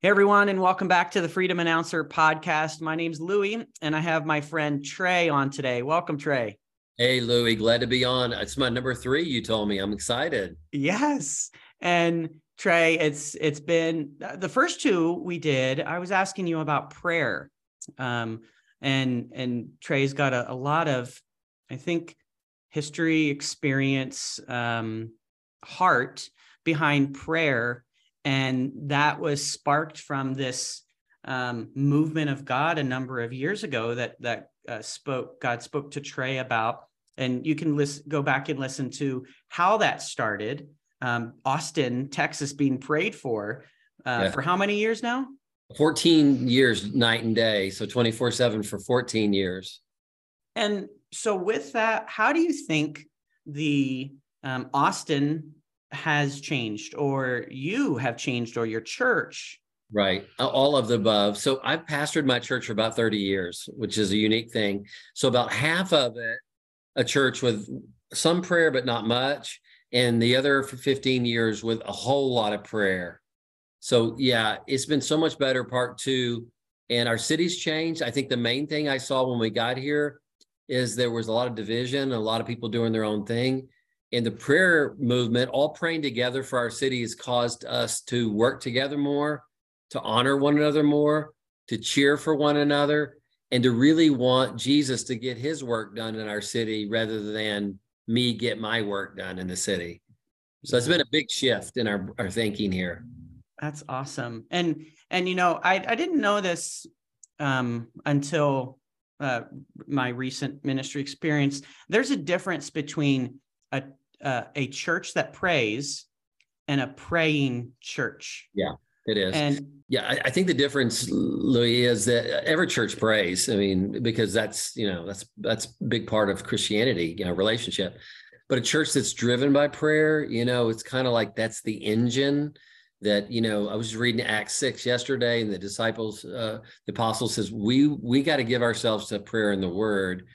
Hey everyone, and welcome back to the Freedom Announcer podcast. My name's Louie, and I have my friend Trey on today. Welcome, Trey. Hey Louie, glad to be on. It's my number three. You told me. I'm excited. Yes, and Trey, it's it's been the first two we did. I was asking you about prayer, um, and and Trey's got a, a lot of, I think, history, experience, um, heart behind prayer and that was sparked from this um, movement of God a number of years ago that that uh, spoke God spoke to Trey about, and you can listen, go back and listen to how that started. Um, Austin, Texas, being prayed for uh, yeah. for how many years now? 14 years, night and day. So 24 7 for 14 years. And so, with that, how do you think the um, Austin has changed or you have changed or your church. Right. All of the above. So i've pastored my church for about 30 years which is a unique thing. So about half of it a church with some prayer but not much. And the other for 15 years with a whole lot of prayer. So yeah it's been so much better part two. And our city's changed. I think the main thing i saw when we got here is there was a lot of division a lot of people doing their own thing in the prayer movement, all praying together for our city has caused us to work together more, to honor one another more, to cheer for one another, and to really want Jesus to get his work done in our city rather than me get my work done in the city. So it's been a big shift in our, our thinking here. That's awesome. And and you know, I I didn't know this um until uh my recent ministry experience. There's a difference between a uh, a church that prays and a praying church. Yeah, it is. And yeah, I, I, think the difference, Louis, is that every church prays. I mean, because that's you know that's that's big part of Christianity, you know, relationship. But a church that's driven by prayer, you know, it's kind of like that's the engine that you know i was reading acts 6 yesterday and the disciples uh the apostles says we we got to give ourselves to prayer and the word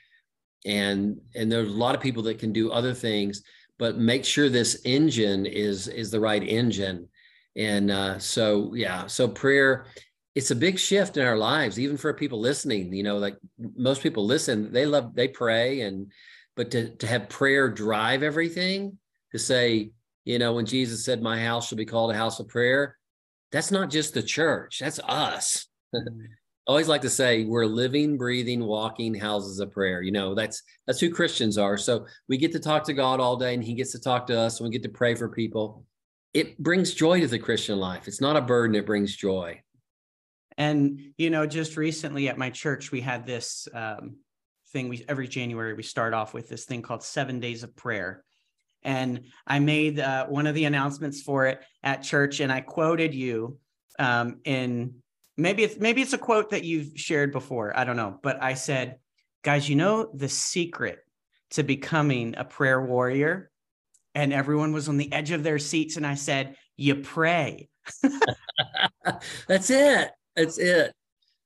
and and there's a lot of people that can do other things but make sure this engine is is the right engine. And uh, so yeah so prayer it's a big shift in our lives even for people listening you know like most people listen they love they pray and but to, to have prayer drive everything to say you know when jesus said my house shall be called a house of prayer that's not just the church that's us. Mm always like to say we're living breathing walking houses of prayer. You know that's that's who christians are. So we get to talk to god all day and he gets to talk to us and we get to pray for people. It brings joy to the christian life. It's not a burden it brings joy. And you know just recently at my church we had this um, thing we every january we start off with this thing called seven days of prayer. And i made uh, one of the announcements for it at church and i quoted you um, in maybe it's maybe it's a quote that you've shared before. I don't know. But i said guys you know the secret to becoming a prayer warrior? And everyone was on the edge of their seats and i said you pray. That's it. That's it.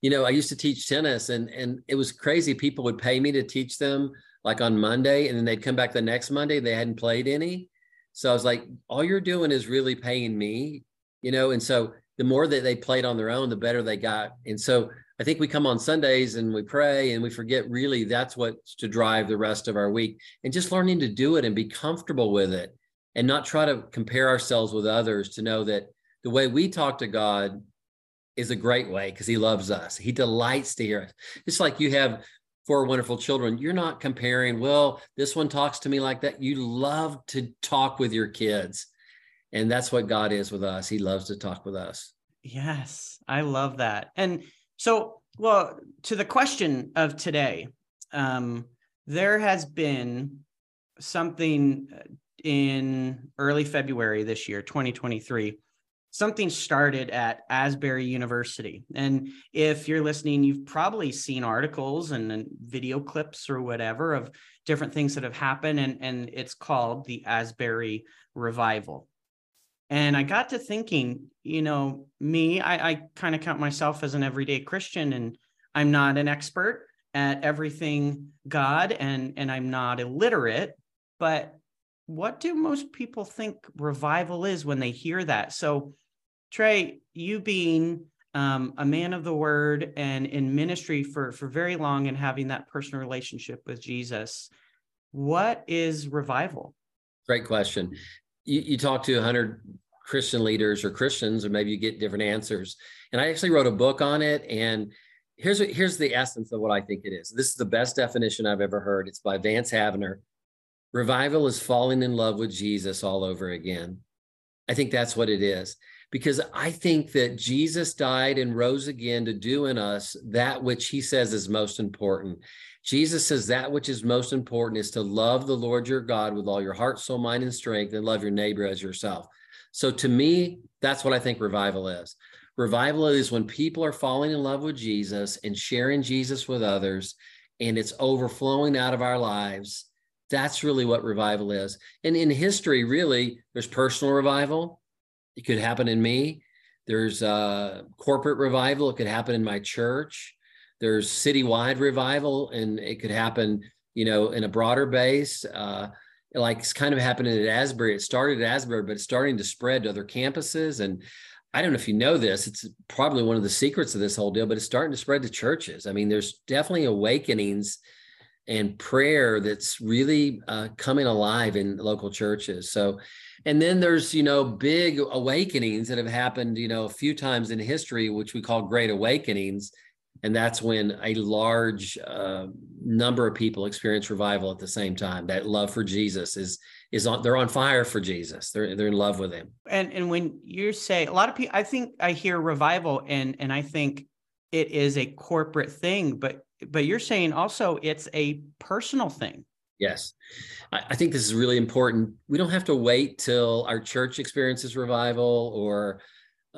You know i used to teach tennis and and it was crazy. People would pay me to teach them like on monday and then they'd come back the next monday. They hadn't played any. So i was like all you're doing is really paying me you know? And so the more that they played on their own, the better they got. And so I think we come on Sundays and we pray and we forget really that's what's to drive the rest of our week and just learning to do it and be comfortable with it and not try to compare ourselves with others to know that the way we talk to God is a great way because he loves us. He delights to hear us. It's like you have four wonderful children. You're not comparing, well, this one talks to me like that. You love to talk with your kids and that's what God is with us. He loves to talk with us. Yes, I love that. And so, well, to the question of today, um, there has been something in early February this year, 2023. Something started at Asbury University. And if you're listening, you've probably seen articles and, and video clips or whatever of different things that have happened. And, and it's called the Asbury Revival. And I got to thinking, you know, me, I, I kind of count myself as an everyday Christian, and I'm not an expert at everything God, and and I'm not illiterate. But what do most people think revival is when they hear that? So Trey, you being um, a man of the word and in ministry for for very long and having that personal relationship with Jesus, what is revival? Great question. You, you talk to 100 Christian leaders or Christians, or maybe you get different answers. And I actually wrote a book on it. And here's what, here's the essence of what I think it is. This is the best definition I've ever heard. It's by Vance Havner. Revival is falling in love with Jesus all over again. I think that's what it is because I think that Jesus died and rose again to do in us that which he says is most important. Jesus says that which is most important is to love the Lord your God with all your heart, soul, mind, and strength, and love your neighbor as yourself. So to me, that's what I think revival is. Revival is when people are falling in love with Jesus and sharing Jesus with others, and it's overflowing out of our lives. That's really what revival is. And in history, really, there's personal revival, it could happen in me. There's uh, corporate revival. It could happen in my church. There's citywide revival, and it could happen, you know, in a broader base. Uh, like it's kind of happening at Asbury. It started at Asbury, but it's starting to spread to other campuses. And I don't know if you know this, it's probably one of the secrets of this whole deal, but it's starting to spread to churches. I mean, there's definitely awakenings and prayer that's really uh, coming alive in local churches. So and then there's you know big awakenings that have happened you know a few times in history which we call great awakenings and that's when a large uh, number of people experience revival at the same time that love for jesus is is on they're on fire for jesus they're they're in love with him and and when you say a lot of people i think i hear revival and and i think it is a corporate thing but but you're saying also it's a personal thing Yes. I think this is really important. We don't have to wait till our church experiences revival or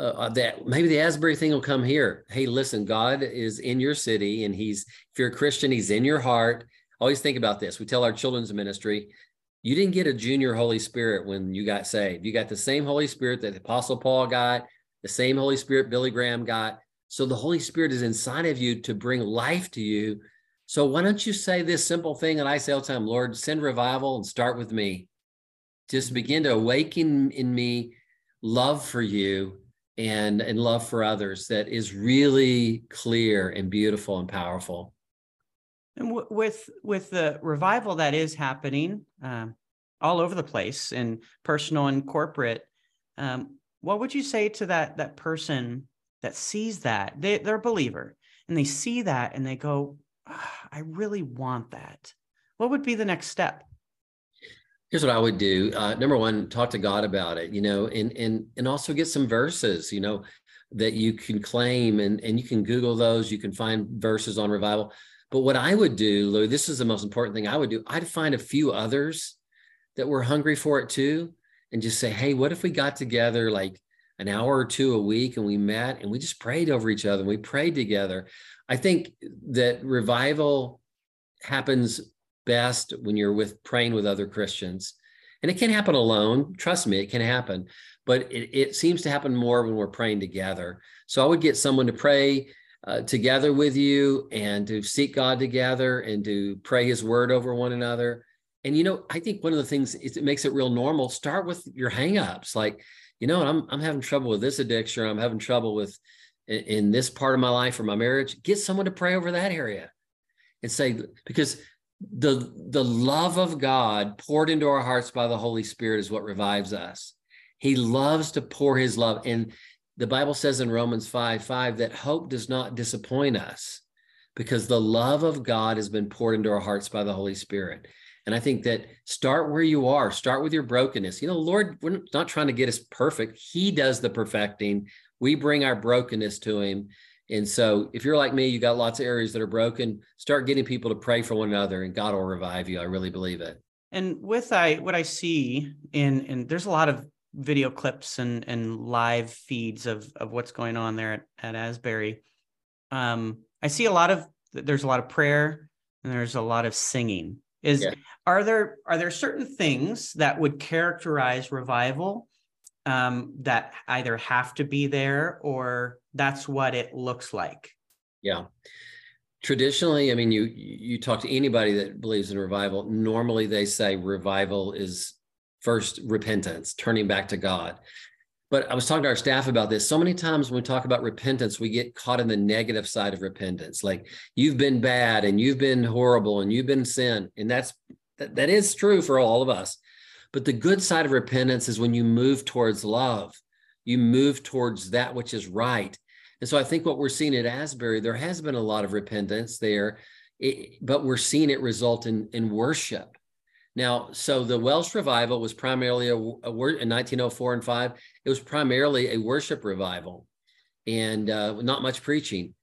uh, uh, that maybe the Asbury thing will come here. Hey, listen, God is in your city and he's, if you're a Christian, he's in your heart. Always think about this. We tell our children's ministry, you didn't get a junior Holy Spirit when you got saved. You got the same Holy Spirit that Apostle Paul got, the same Holy Spirit Billy Graham got. So the Holy Spirit is inside of you to bring life to you so why don't you say this simple thing that I say all the time, Lord, send revival and start with me. Just begin to awaken in me love for you and and love for others that is really clear and beautiful and powerful. And w- with with the revival that is happening um, all over the place in personal and corporate, um, what would you say to that that person that sees that they, they're a believer and they see that and they go, I really want that. What would be the next step? Here's what I would do. Uh, number one, talk to God about it, you know, and and and also get some verses, you know, that you can claim and and you can Google those. You can find verses on revival. But what I would do, Lou, this is the most important thing I would do. I'd find a few others that were hungry for it too, and just say, hey, what if we got together like an hour or two a week and we met and we just prayed over each other and we prayed together. I think that revival happens best when you're with praying with other Christians. And it can happen alone. Trust me, it can happen. But it, it seems to happen more when we're praying together. So I would get someone to pray uh, together with you and to seek God together and to pray his word over one another. And, you know, I think one of the things is it makes it real normal. Start with your hangups. Like, you know, I'm, I'm having trouble with this addiction. I'm having trouble with in this part of my life or my marriage, get someone to pray over that area and say, because the the love of God poured into our hearts by the Holy Spirit is what revives us. He loves to pour his love. And the Bible says in Romans 5 5 that hope does not disappoint us because the love of God has been poured into our hearts by the Holy Spirit. And I think that start where you are, start with your brokenness. You know, Lord, we're not trying to get us perfect. He does the perfecting we bring our brokenness to him. And so if you're like me, you got lots of areas that are broken, start getting people to pray for one another and God will revive you. I really believe it. And with I what I see in and there's a lot of video clips and and live feeds of of what's going on there at, at Asbury. Um, I see a lot of there's a lot of prayer and there's a lot of singing. Is yeah. are there are there certain things that would characterize revival um, that either have to be there or that's what it looks like. Yeah. Traditionally, I mean, you you talk to anybody that believes in revival. Normally, they say revival is first repentance, turning back to God. but I was talking to our staff about this. So many times when we talk about repentance, we get caught in the negative side of repentance. Like you've been bad and you've been horrible and you've been sin. And that's that, that is true for all of us. But the good side of repentance is when you move towards love, you move towards that which is right. And so I think what we're seeing at Asbury, there has been a lot of repentance there, it, but we're seeing it result in, in worship. Now, so the Welsh revival was primarily a, a in 1904 and 5. It was primarily a worship revival and uh, not much preaching.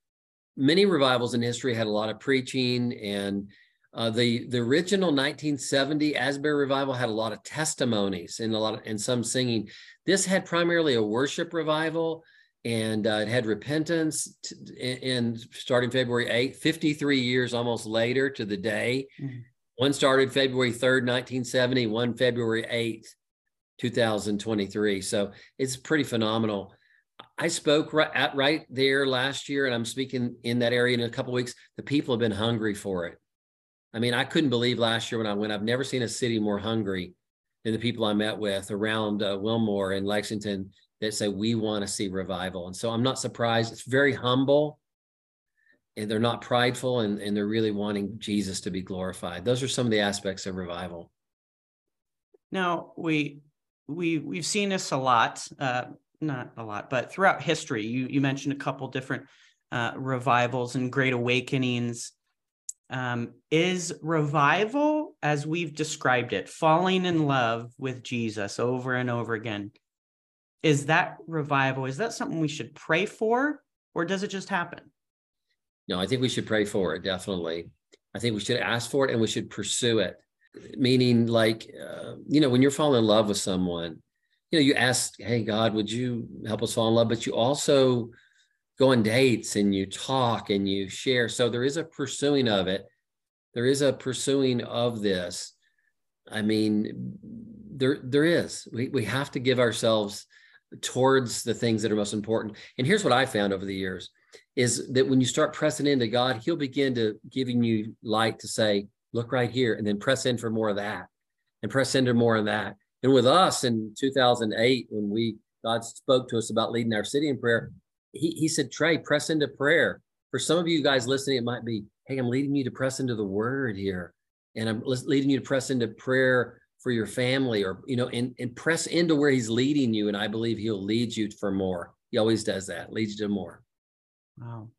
Many revivals in history had a lot of preaching, and uh, the the original 1970 Asbury revival had a lot of testimonies and a lot of, and some singing. This had primarily a worship revival, and uh, it had repentance. in starting February 8th, 53 years almost later to the day. Mm-hmm one started February 3rd, 1970, one February 8th, 2023. So it's pretty phenomenal. I spoke right at right there last year, and I'm speaking in that area in a couple weeks. The people have been hungry for it. I mean, I couldn't believe last year when I went. I've never seen a city more hungry than the people I met with around uh, Wilmore and Lexington that say we want to see revival. And so I'm not surprised. It's very humble and they're not prideful and, and they're really wanting Jesus to be glorified. Those are some of the aspects of revival. Now we we we've seen this a lot, uh, not a lot, but throughout history. You you mentioned a couple different uh, revivals and great awakenings. Um, is revival, as we've described it, falling in love with Jesus over and over again? Is that revival? Is that something we should pray for, or does it just happen? No, I think we should pray for it, definitely. I think we should ask for it and we should pursue it. Meaning, like, uh, you know, when you're falling in love with someone, you know, you ask, hey, God, would you help us fall in love? But you also go on dates and you talk and you share. So there is a pursuing of it. There is a pursuing of this. I mean, there there is. We we have to give ourselves towards the things that are most important. And here's what I found over the years is that when you start pressing into God, He'll begin to giving you light to say, look right here, and then press in for more of that and press into more of that. And with us in 2008, when we God spoke to us about leading our city in prayer, he, he said, Trey, press into prayer. For some of you guys listening, it might be, hey, I'm leading you to press into the word here. And I'm leading you to press into prayer for your family or, you know, and, and press into where he's leading you. And I believe he'll lead you for more. He always does that, leads you to more. Wow.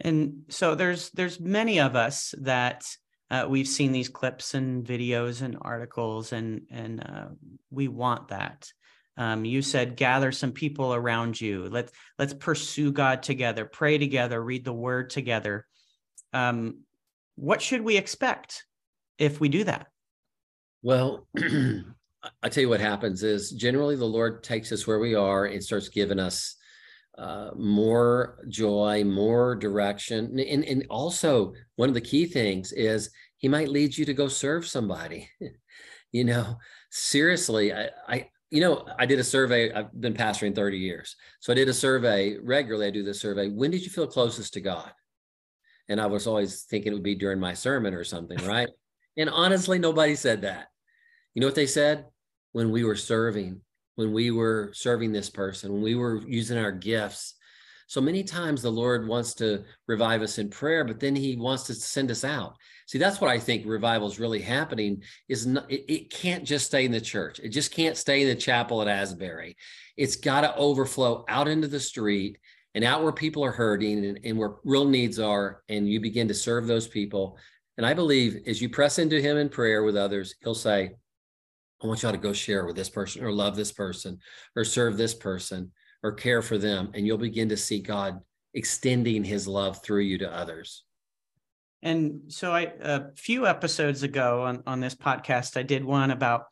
And so there's there's many of us that uh, we've seen these clips and videos and articles, and and uh, we want that. Um, you said gather some people around you. Let's let's pursue God together, pray together, read the Word together. Um, what should we expect if we do that? Well, I tell you what happens is generally the Lord takes us where we are and starts giving us uh, more joy, more direction. And, and also, one of the key things is he might lead you to go serve somebody. you know, seriously, I, I, you know, I did a survey. I've been pastoring 30 years. So I did a survey regularly. I do this survey. When did you feel closest to God? And I was always thinking it would be during my sermon or something, right? and honestly, nobody said that. You know what they said? When we were serving when we were serving this person, when we were using our gifts. So many times the Lord wants to revive us in prayer, but then he wants to send us out. See, that's what I think revival is really happening is not, it, it can't just stay in the church. It just can't stay in the chapel at Asbury. It's got to overflow out into the street and out where people are hurting and, and where real needs are. And you begin to serve those people. And I believe as you press into him in prayer with others, he'll say, I want y'all to go share with this person or love this person or serve this person or care for them. And you'll begin to see God extending his love through you to others. And so I a few episodes ago on, on this podcast, I did one about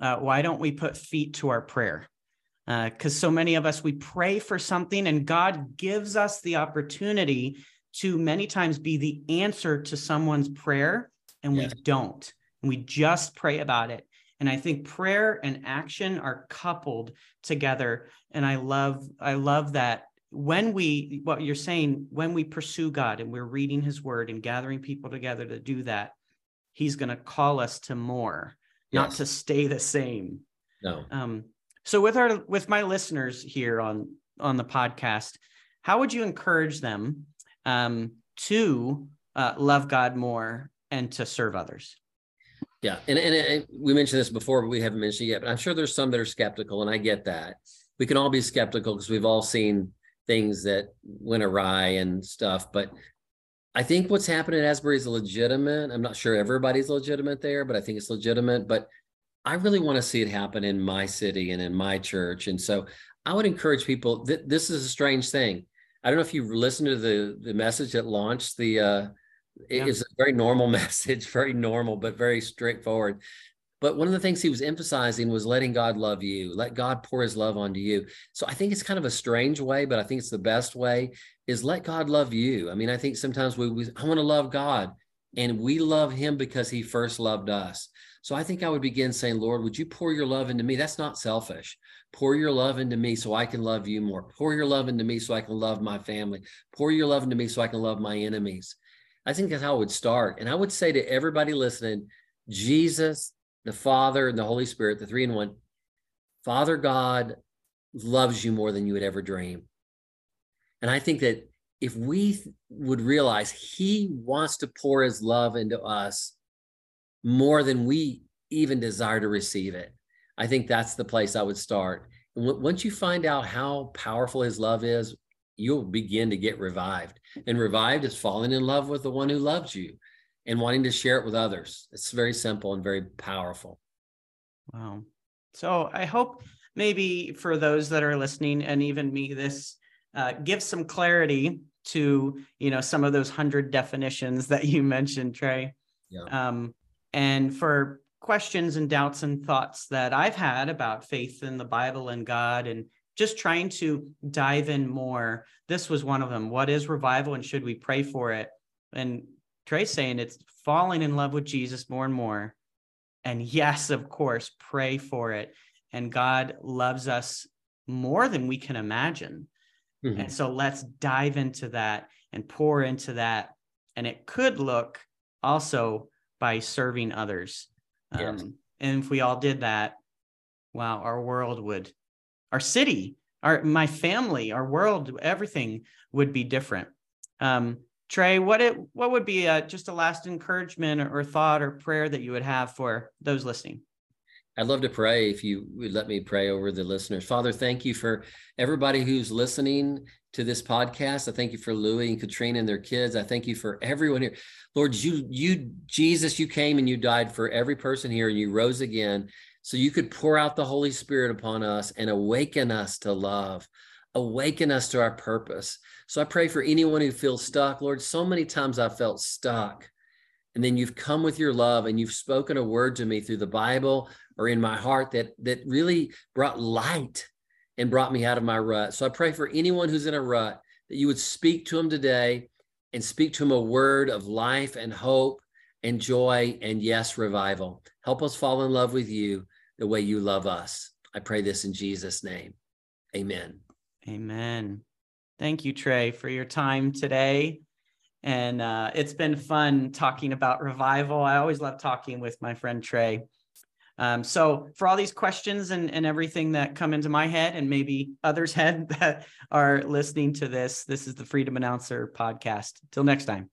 uh, why don't we put feet to our prayer? Because uh, so many of us, we pray for something and God gives us the opportunity to many times be the answer to someone's prayer, and yes. we don't. And we just pray about it. And I think prayer and action are coupled together. And I love, I love that when we, what you're saying, when we pursue God and we're reading his word and gathering people together to do that, he's going to call us to more, yes. not to stay the same. No. Um, So with our with my listeners here on on the podcast, how would you encourage them um, to uh, love God more and to serve others? Yeah, and, and, we mentioned this before, but we haven't mentioned it yet. But I'm sure there's some that are skeptical, and I get that. We can all be skeptical because we've all seen things that went awry and stuff. But I think what's happening at Asbury is legitimate. I'm not sure everybody's legitimate there, but I think it's legitimate. But I really want to see it happen in my city and in my church. And so I would encourage people that this is a strange thing. I don't know if you listened to the the message that launched the uh yeah. it's a very normal message, very normal, but very straightforward. But one of the things he was emphasizing was letting God love you, let God pour his love onto you. So I think it's kind of a strange way, but I think it's the best way is let God love you. I mean, I think sometimes we, we I want to love God and we love him because he first loved us. So I think I would begin saying, Lord, would you pour your love into me? That's not selfish. Pour your love into me so I can love you more. Pour your love into me so I can love my family. Pour your love into me so I can love my enemies. I think that's how I would start. And I would say to everybody listening, Jesus, the Father, and the Holy Spirit, the three in one, Father God loves you more than you would ever dream. And I think that if we would realize he wants to pour his love into us more than we even desire to receive it, I think that's the place I would start. once you find out how powerful his love is, you'll begin to get revived. And revived is falling in love with the one who loves you and wanting to share it with others. It's very simple and very powerful. Wow. So I hope maybe for those that are listening and even me, this uh, gives some clarity to you know some of those hundred definitions that you mentioned, Trey. Yeah. Um, and for questions and doubts and thoughts that I've had about faith in the Bible and God and just trying to dive in more. This was one of them. What is revival and should we pray for it? And Trey's saying it's falling in love with Jesus more and more. And yes, of course, pray for it. And God loves us more than we can imagine. Mm-hmm. And so let's dive into that and pour into that. And it could look also by serving others. Yes. Um, and if we all did that, wow, our world would our city, our my family, our world, everything would be different. Um, Trey, what it what would be a, uh, just a last encouragement or, thought or prayer that you would have for those listening? I'd love to pray if you would let me pray over the listeners. Father, thank you for everybody who's listening to this podcast. I thank you for Louie and Katrina and their kids. I thank you for everyone here. Lord, you, you, Jesus, you came and you died for every person here and you rose again so you could pour out the Holy Spirit upon us and awaken us to love, awaken us to our purpose. So I pray for anyone who feels stuck. Lord, so many times I felt stuck. And then you've come with your love and you've spoken a word to me through the Bible or in my heart that that really brought light and brought me out of my rut. So I pray for anyone who's in a rut that you would speak to them today and speak to them a word of life and hope and joy and yes, revival. Help us fall in love with you the way you love us. I pray this in Jesus' name. Amen. Amen. Thank you, Trey, for your time today. And uh, it's been fun talking about revival. I always love talking with my friend Trey. Um, so, for all these questions and, and everything that come into my head and maybe others' head that are listening to this, this is the Freedom Announcer podcast. Till next time.